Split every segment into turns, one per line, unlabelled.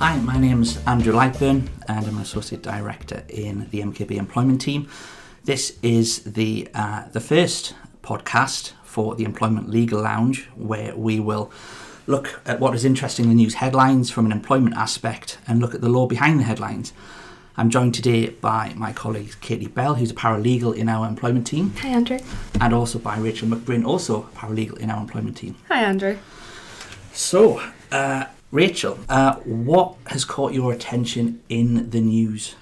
Hi, my name's Andrew Lightburn and I'm an Associate Director in the MKB Employment Team. This is the, uh, the first podcast for the Employment Legal Lounge where we will look at what is interesting in the news headlines from an employment aspect and look at the law behind the headlines. I'm joined today by my colleague Katie Bell, who's a paralegal in our employment team,
Hi, Andrew.
and also by Rachel McBrien, also a paralegal in our employment team.
Hi, Andrew.
So, uh, Rachel, uh, what has caught your attention in the news?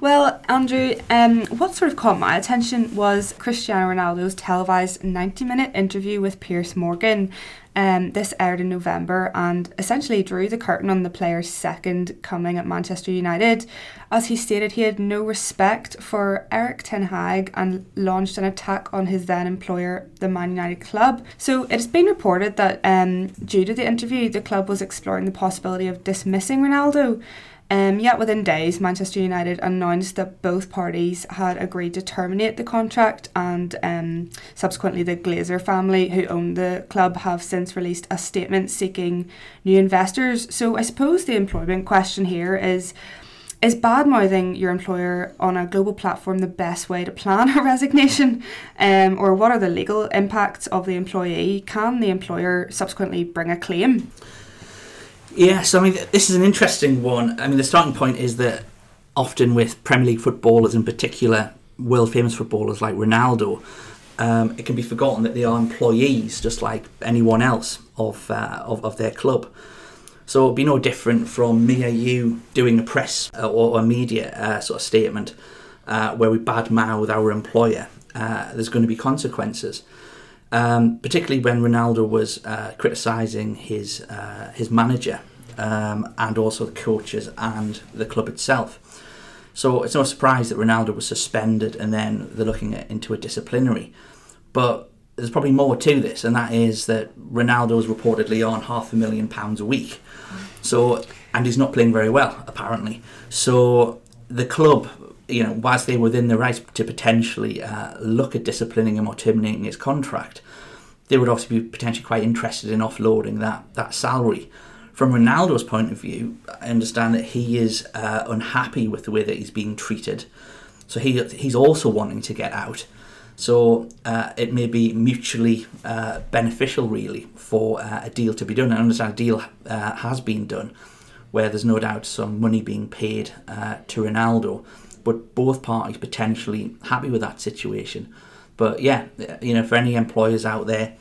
Well, Andrew, um, what sort of caught my attention was Cristiano Ronaldo's televised 90 minute interview with Piers Morgan. Um, this aired in November and essentially drew the curtain on the player's second coming at Manchester United, as he stated he had no respect for Erik ten Hag and launched an attack on his then employer, the Man United club. So it has been reported that um, due to the interview, the club was exploring the possibility of dismissing Ronaldo. Um, yet within days, Manchester United announced that both parties had agreed to terminate the contract, and um, subsequently, the Glazer family, who own the club, have since released a statement seeking new investors. So, I suppose the employment question here is. Is bad mouthing your employer on a global platform the best way to plan a resignation? Um, or what are the legal impacts of the employee? Can the employer subsequently bring a claim?
Yes, I mean, this is an interesting one. I mean, the starting point is that often with Premier League footballers, in particular, world famous footballers like Ronaldo, um, it can be forgotten that they are employees just like anyone else of, uh, of, of their club. So it'd be no different from me or you doing a press uh, or a media uh, sort of statement uh, where we badmouth our employer. Uh, there's going to be consequences. Um, particularly when Ronaldo was uh, criticising his uh, his manager um, and also the coaches and the club itself. So it's no surprise that Ronaldo was suspended and then they're looking at, into a disciplinary. But there's probably more to this, and that is that Ronaldo is reportedly on half a million pounds a week. So and he's not playing very well apparently. So the club you know, whilst they're within the right to potentially uh, look at disciplining him or terminating his contract, they would also be potentially quite interested in offloading that that salary. From Ronaldo's point of view, I understand that he is uh, unhappy with the way that he's being treated, so he he's also wanting to get out. So uh, it may be mutually uh, beneficial, really, for uh, a deal to be done. I understand a deal uh, has been done, where there's no doubt some money being paid to Ronaldo but both parties potentially happy with that situation. But yeah, you know, for any employers out there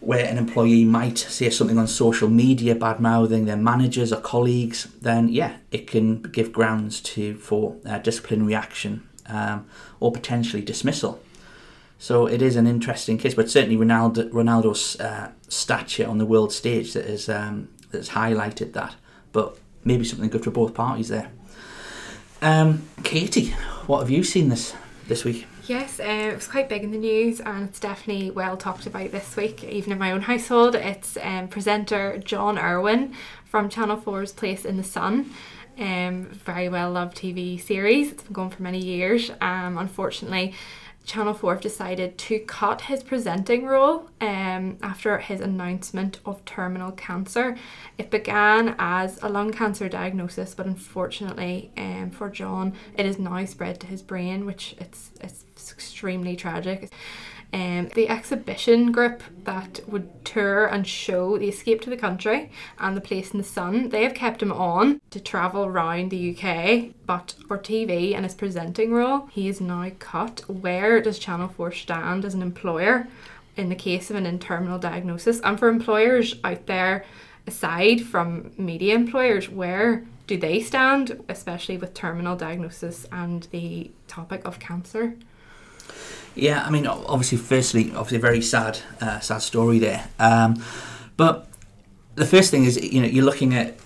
where an employee might say something on social media bad mouthing their managers or colleagues, then yeah, it can give grounds to for uh, disciplinary action um, or potentially dismissal. So it is an interesting case, but certainly Ronaldo, Ronaldo's uh, stature on the world stage that has um, that has highlighted that. But maybe something good for both parties there. Um, Katie, what have you seen this this week?
Yes, uh, it was quite big in the news and it's definitely well talked about this week, even in my own household. It's um, presenter John Irwin from Channel 4's Place in the Sun. Um, very well loved TV series. It's been going for many years. Um, unfortunately, Channel 4 have decided to cut his presenting role um, after his announcement of terminal cancer. It began as a lung cancer diagnosis, but unfortunately um, for John, it is now spread to his brain, which it's, it's extremely tragic. Um, the exhibition group that would tour and show the escape to the country and the place in the sun, they have kept him on to travel around the UK, but for TV and his presenting role, he is now cut. Where does Channel 4 stand as an employer in the case of an internal diagnosis? And for employers out there, aside from media employers, where do they stand, especially with terminal diagnosis and the topic of cancer?
Yeah, I mean, obviously, firstly, obviously, a very sad, uh, sad story there. Um, but the first thing is, you know, you're looking at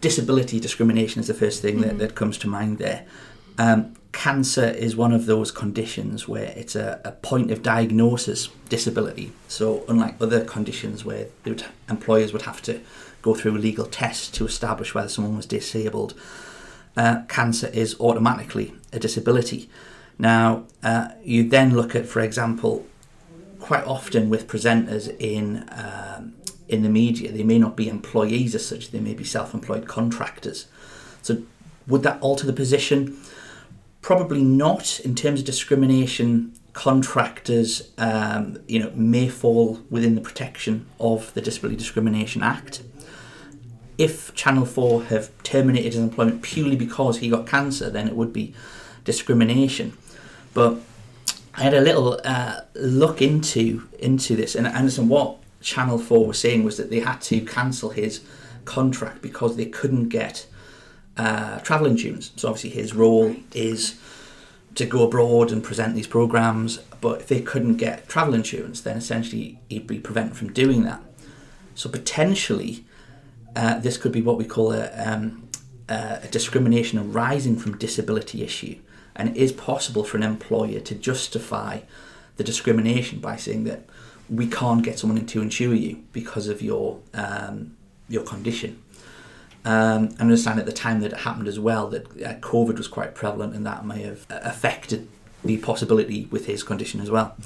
disability discrimination is the first thing mm-hmm. that, that comes to mind there. Um, cancer is one of those conditions where it's a, a, point of diagnosis disability. So, unlike other conditions where would, employers would have to go through a legal test to establish whether someone was disabled, uh, cancer is automatically a disability. Now, uh, you then look at, for example, quite often with presenters in um, in the media. They may not be employees as such, they may be self employed contractors. So, would that alter the position? Probably not in terms of discrimination. Contractors, um, you know, may fall within the protection of the Disability Discrimination Act. If Channel Four have terminated his employment purely because he got cancer, then it would be discrimination. But I had a little uh, look into into this, and and what Channel Four was saying was that they had to cancel his contract because they couldn't get uh, travel insurance. So obviously his role is to go abroad and present these programs, but if they couldn't get travel insurance, then essentially he'd be prevented from doing that. So potentially, uh, this could be what we call a, um, a discrimination arising from disability issue, and it is possible for an employer to justify the discrimination by saying that we can't get someone to insure you because of your um, your condition. Um, I understand at the time that it happened as well that uh, COVID was quite prevalent and that may have uh, affected the possibility with his condition as well.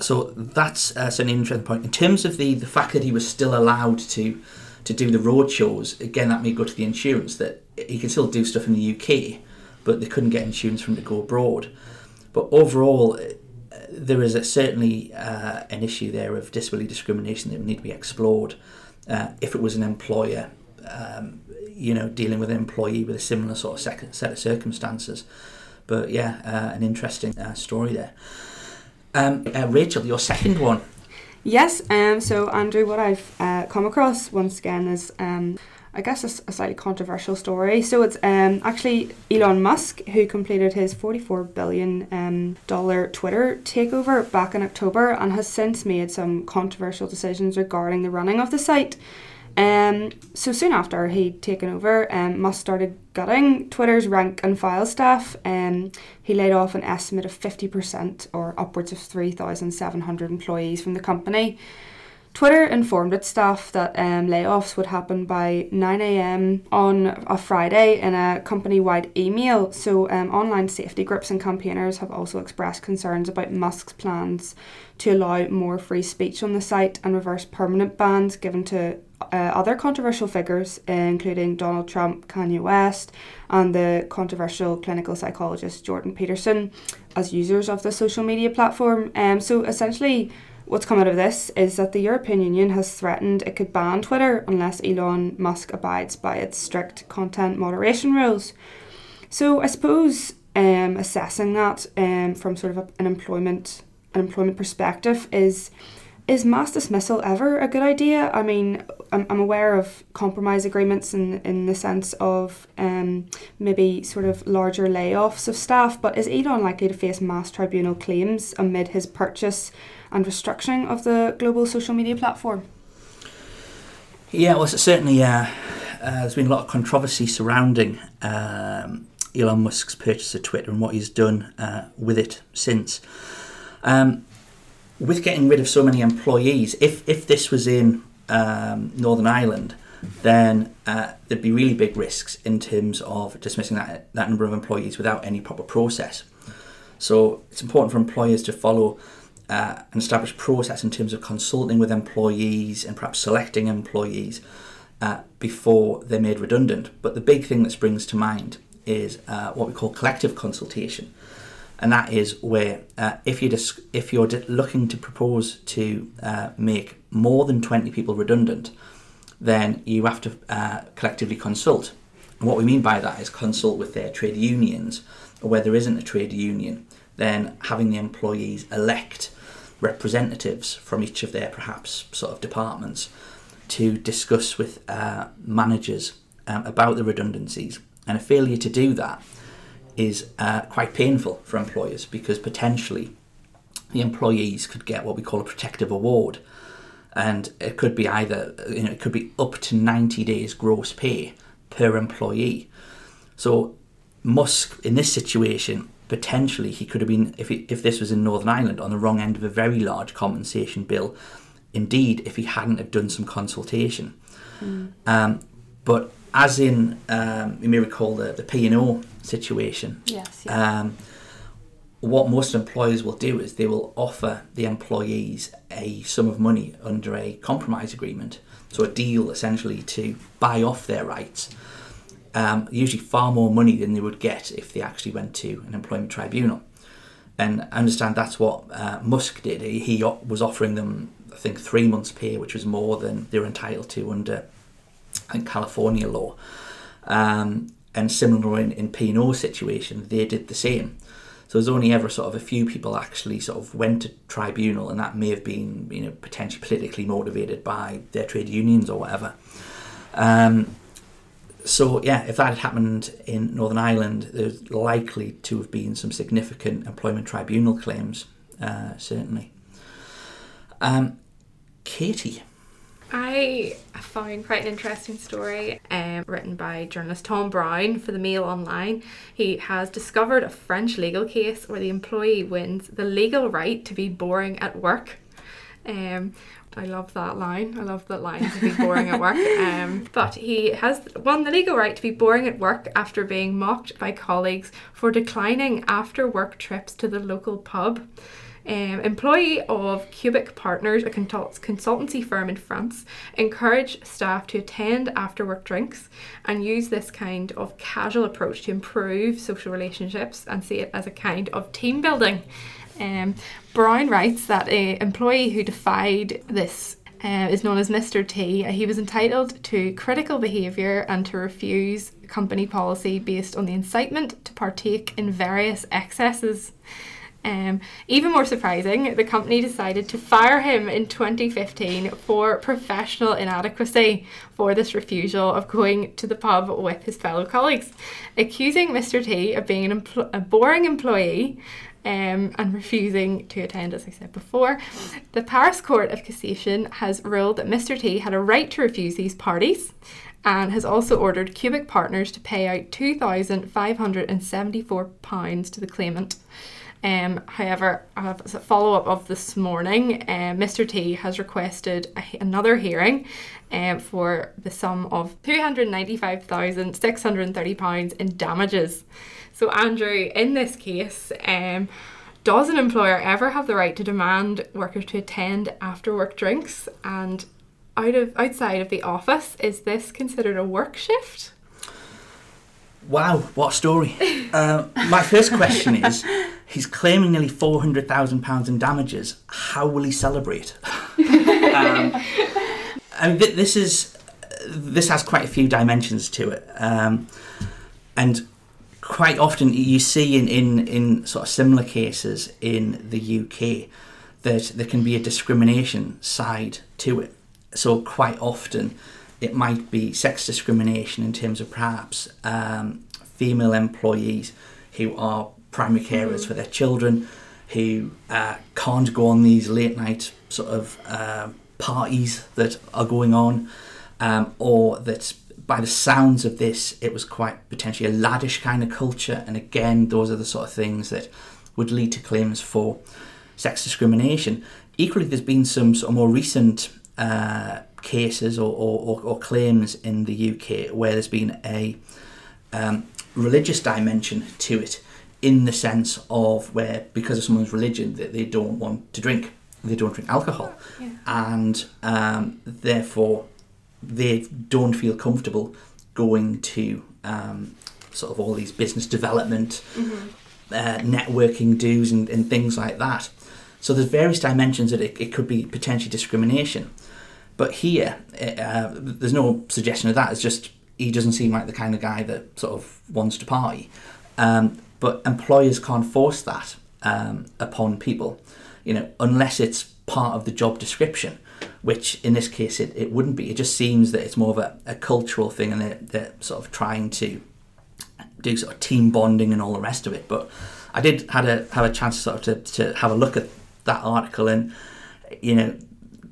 So that's, uh, an interesting point. In terms of the, the fact that he was still allowed to to do the road shows, again, that may go to the insurance that he can still do stuff in the UK, but they couldn't get insurance for him to go abroad. But overall, uh, there is a, certainly uh, an issue there of disability discrimination that would need to be explored. Uh, if it was an employer um, you know, dealing with an employee with a similar sort of sec- set of circumstances. But yeah, uh, an interesting uh, story there. Um, uh, Rachel, your second one.
Yes, um, so Andrew, what I've uh, come across once again is, um, I guess, a, a, slightly controversial story. So it's um, actually Elon Musk who completed his $44 billion um, Twitter takeover back in October and has since made some controversial decisions regarding the running of the site. Um, so soon after he'd taken over, um, Musk started gutting Twitter's rank and file staff. Um, he laid off an estimate of 50% or upwards of 3,700 employees from the company. Twitter informed its staff that um, layoffs would happen by 9am on a Friday in a company wide email. So, um, online safety groups and campaigners have also expressed concerns about Musk's plans to allow more free speech on the site and reverse permanent bans given to uh, other controversial figures, including Donald Trump, Kanye West, and the controversial clinical psychologist Jordan Peterson, as users of the social media platform. Um, so essentially, what's come out of this is that the European Union has threatened it could ban Twitter unless Elon Musk abides by its strict content moderation rules. So I suppose um, assessing that um, from sort of a, an employment an employment perspective is is mass dismissal ever a good idea? I mean, I'm, I'm aware of compromise agreements in, in the sense of um, maybe sort of larger layoffs of staff, but is Elon likely to face mass tribunal claims amid his purchase and restructuring of the global social media platform?
Yeah, well, certainly, uh, uh, there's been a lot of controversy surrounding um, Elon Musk's purchase of Twitter and what he's done uh, with it since. Um, with getting rid of so many employees, if if this was in um, Northern Ireland, then uh, there'd be really big risks in terms of dismissing that that number of employees without any proper process. So it's important for employers to follow uh, an established process in terms of consulting with employees and perhaps selecting employees uh, before they're made redundant. But the big thing that springs to mind is uh, what we call collective consultation and that is where uh, if you dis- if you're looking to propose to uh, make more than 20 people redundant, then you have to uh, collectively consult. And what we mean by that is consult with their trade unions, or where there isn't a trade union, then having the employees elect representatives from each of their perhaps sort of departments to discuss with uh, managers um, about the redundancies. And a failure to do that is uh, quite painful for employers because potentially the employees could get what we call a protective award, and it could be either you know it could be up to ninety days gross pay per employee. So Musk in this situation potentially he could have been if he, if this was in Northern Ireland on the wrong end of a very large compensation bill. Indeed, if he hadn't have done some consultation, mm. um, but as in um, you may recall the the P and O situation.
Yes.
Um, what most employers will do is they will offer the employees a sum of money under a compromise agreement, so a deal essentially to buy off their rights. Um, usually far more money than they would get if they actually went to an employment tribunal. And I understand that's what uh, Musk did. He, he was offering them, I think, three months' pay, which was more than they were entitled to under, I think, California law. Um, and similar in, in P&O's situation, they did the same. So there's only ever sort of a few people actually sort of went to tribunal, and that may have been you know potentially politically motivated by their trade unions or whatever. Um, so yeah, if that had happened in Northern Ireland, there's likely to have been some significant employment tribunal claims, uh, certainly. Um, Katie.
I found quite an interesting story um, written by journalist Tom Brown for the Mail Online. He has discovered a French legal case where the employee wins the legal right to be boring at work. Um, I love that line. I love that line to be boring at work. Um, but he has won the legal right to be boring at work after being mocked by colleagues for declining after work trips to the local pub. Um, employee of Cubik Partners, a consultancy firm in France, encourage staff to attend after work drinks and use this kind of casual approach to improve social relationships and see it as a kind of team building. Um, Brown writes that an employee who defied this uh, is known as Mr. T. He was entitled to critical behaviour and to refuse company policy based on the incitement to partake in various excesses. Um, even more surprising, the company decided to fire him in 2015 for professional inadequacy for this refusal of going to the pub with his fellow colleagues, accusing Mr. T of being empl- a boring employee um, and refusing to attend, as I said before. The Paris Court of Cassation has ruled that Mr. T had a right to refuse these parties and has also ordered Cubik Partners to pay out £2,574 to the claimant. Um, however, a follow up of this morning, uh, Mr. T has requested a, another hearing um, for the sum of £395,630 in damages. So, Andrew, in this case, um, does an employer ever have the right to demand workers to attend after work drinks? And out of outside of the office, is this considered a work shift?
Wow, what a story. uh, my first question is he's claiming nearly £400,000 in damages. How will he celebrate? um, I mean, th- this is this has quite a few dimensions to it. Um, and quite often you see in, in, in sort of similar cases in the UK that there can be a discrimination side to it. So quite often it might be sex discrimination in terms of perhaps um, female employees who are primary carers for their children, who uh, can't go on these late night sort of uh, parties that are going on, um, or that by the sounds of this, it was quite potentially a laddish kind of culture. And again, those are the sort of things that would lead to claims for sex discrimination. Equally, there's been some sort of more recent uh, cases or, or, or, claims in the UK where there's been a um, religious dimension to it in the sense of where because of someone's religion that they don't want to drink they don't drink alcohol yeah. and um, therefore they don't feel comfortable going to um, sort of all these business development mm-hmm. uh, networking dues and, and, things like that so there's various dimensions that it, it could be potentially discrimination but here, uh, there's no suggestion of that. It's just he doesn't seem like the kind of guy that sort of wants to party. Um, but employers can't force that um, upon people, you know, unless it's part of the job description, which in this case it, it wouldn't be. It just seems that it's more of a, a cultural thing and they're, they're sort of trying to do sort of team bonding and all the rest of it. But I did had a have a chance sort of to, to have a look at that article and you know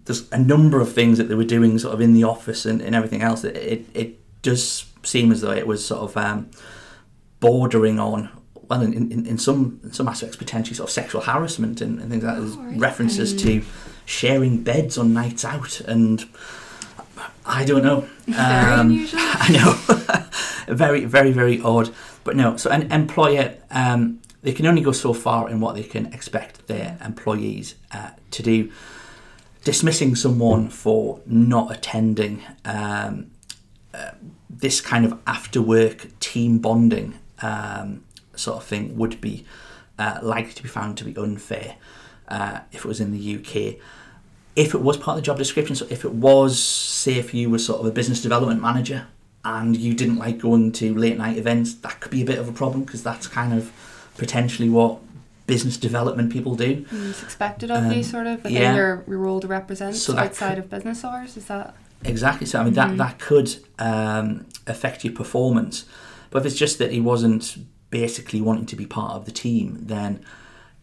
there's a number of things that they were doing sort of in the office and, and everything else. It, it, it does seem as though it was sort of um, bordering on, well, in, in, in some in some aspects, potentially sort of sexual harassment and, and things like that. There's references to sharing beds on nights out and I don't know.
Very um, unusual. I
know. very, very, very odd. But no, so an employer um, they can only go so far in what they can expect their employees uh, to do. Dismissing someone for not attending um, uh, this kind of after work team bonding um, sort of thing would be uh, likely to be found to be unfair uh, if it was in the UK. If it was part of the job description, so if it was, say, if you were sort of a business development manager and you didn't like going to late night events, that could be a bit of a problem because that's kind of potentially what business development people do.
Mm, It's expected of
Um,
you, sort of, within
yeah.
your, your role to represent
So
outside
could-
of business hours. Is that?
Exactly. So I mean that that could um, affect your performance. But if it's just that he wasn't basically wanting to be part of the team, then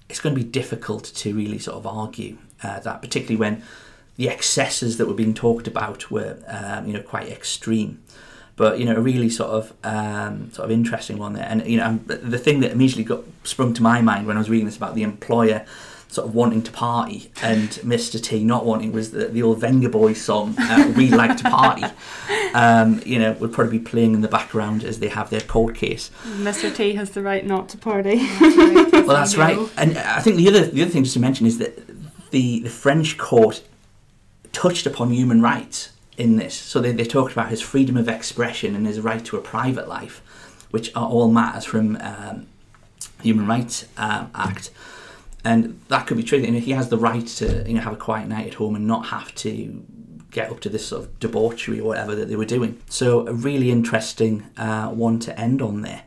it's going to be difficult to really sort of argue uh, that, particularly when the excesses that were being talked about were um, you know quite extreme. But you know a really sort of um, sort of interesting one there. And you know the thing that immediately got sprung to my mind when I was reading this about the employer sort of wanting to party and Mr. T not wanting was the, the old Venga Boy song, uh, We Like to Party, um, you know, would probably be playing in the background as they have their court case.
Mr. T has the right not to party.
Well, that's right. And I think the other, the other thing just to mention is that the, the French court touched upon human rights in this. So they, they talked about his freedom of expression and his right to a private life, which are all matters from um, Human Rights um, Act. And that could be true. You know, he has the right to you know have a quiet night at home and not have to get up to this sort of debauchery or whatever that they were doing. So a really interesting uh, one to end on there.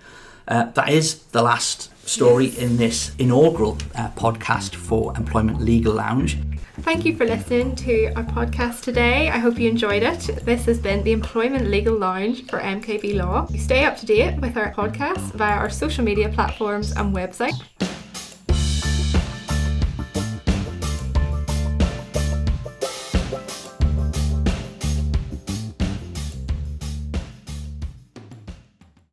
Uh, that is the last story in this inaugural uh, podcast for Employment Legal Lounge.
Thank you for listening to our podcast today. I hope you enjoyed it. This has been the Employment Legal Lounge for MKB Law. You stay up to date with our podcast via our social media platforms and website.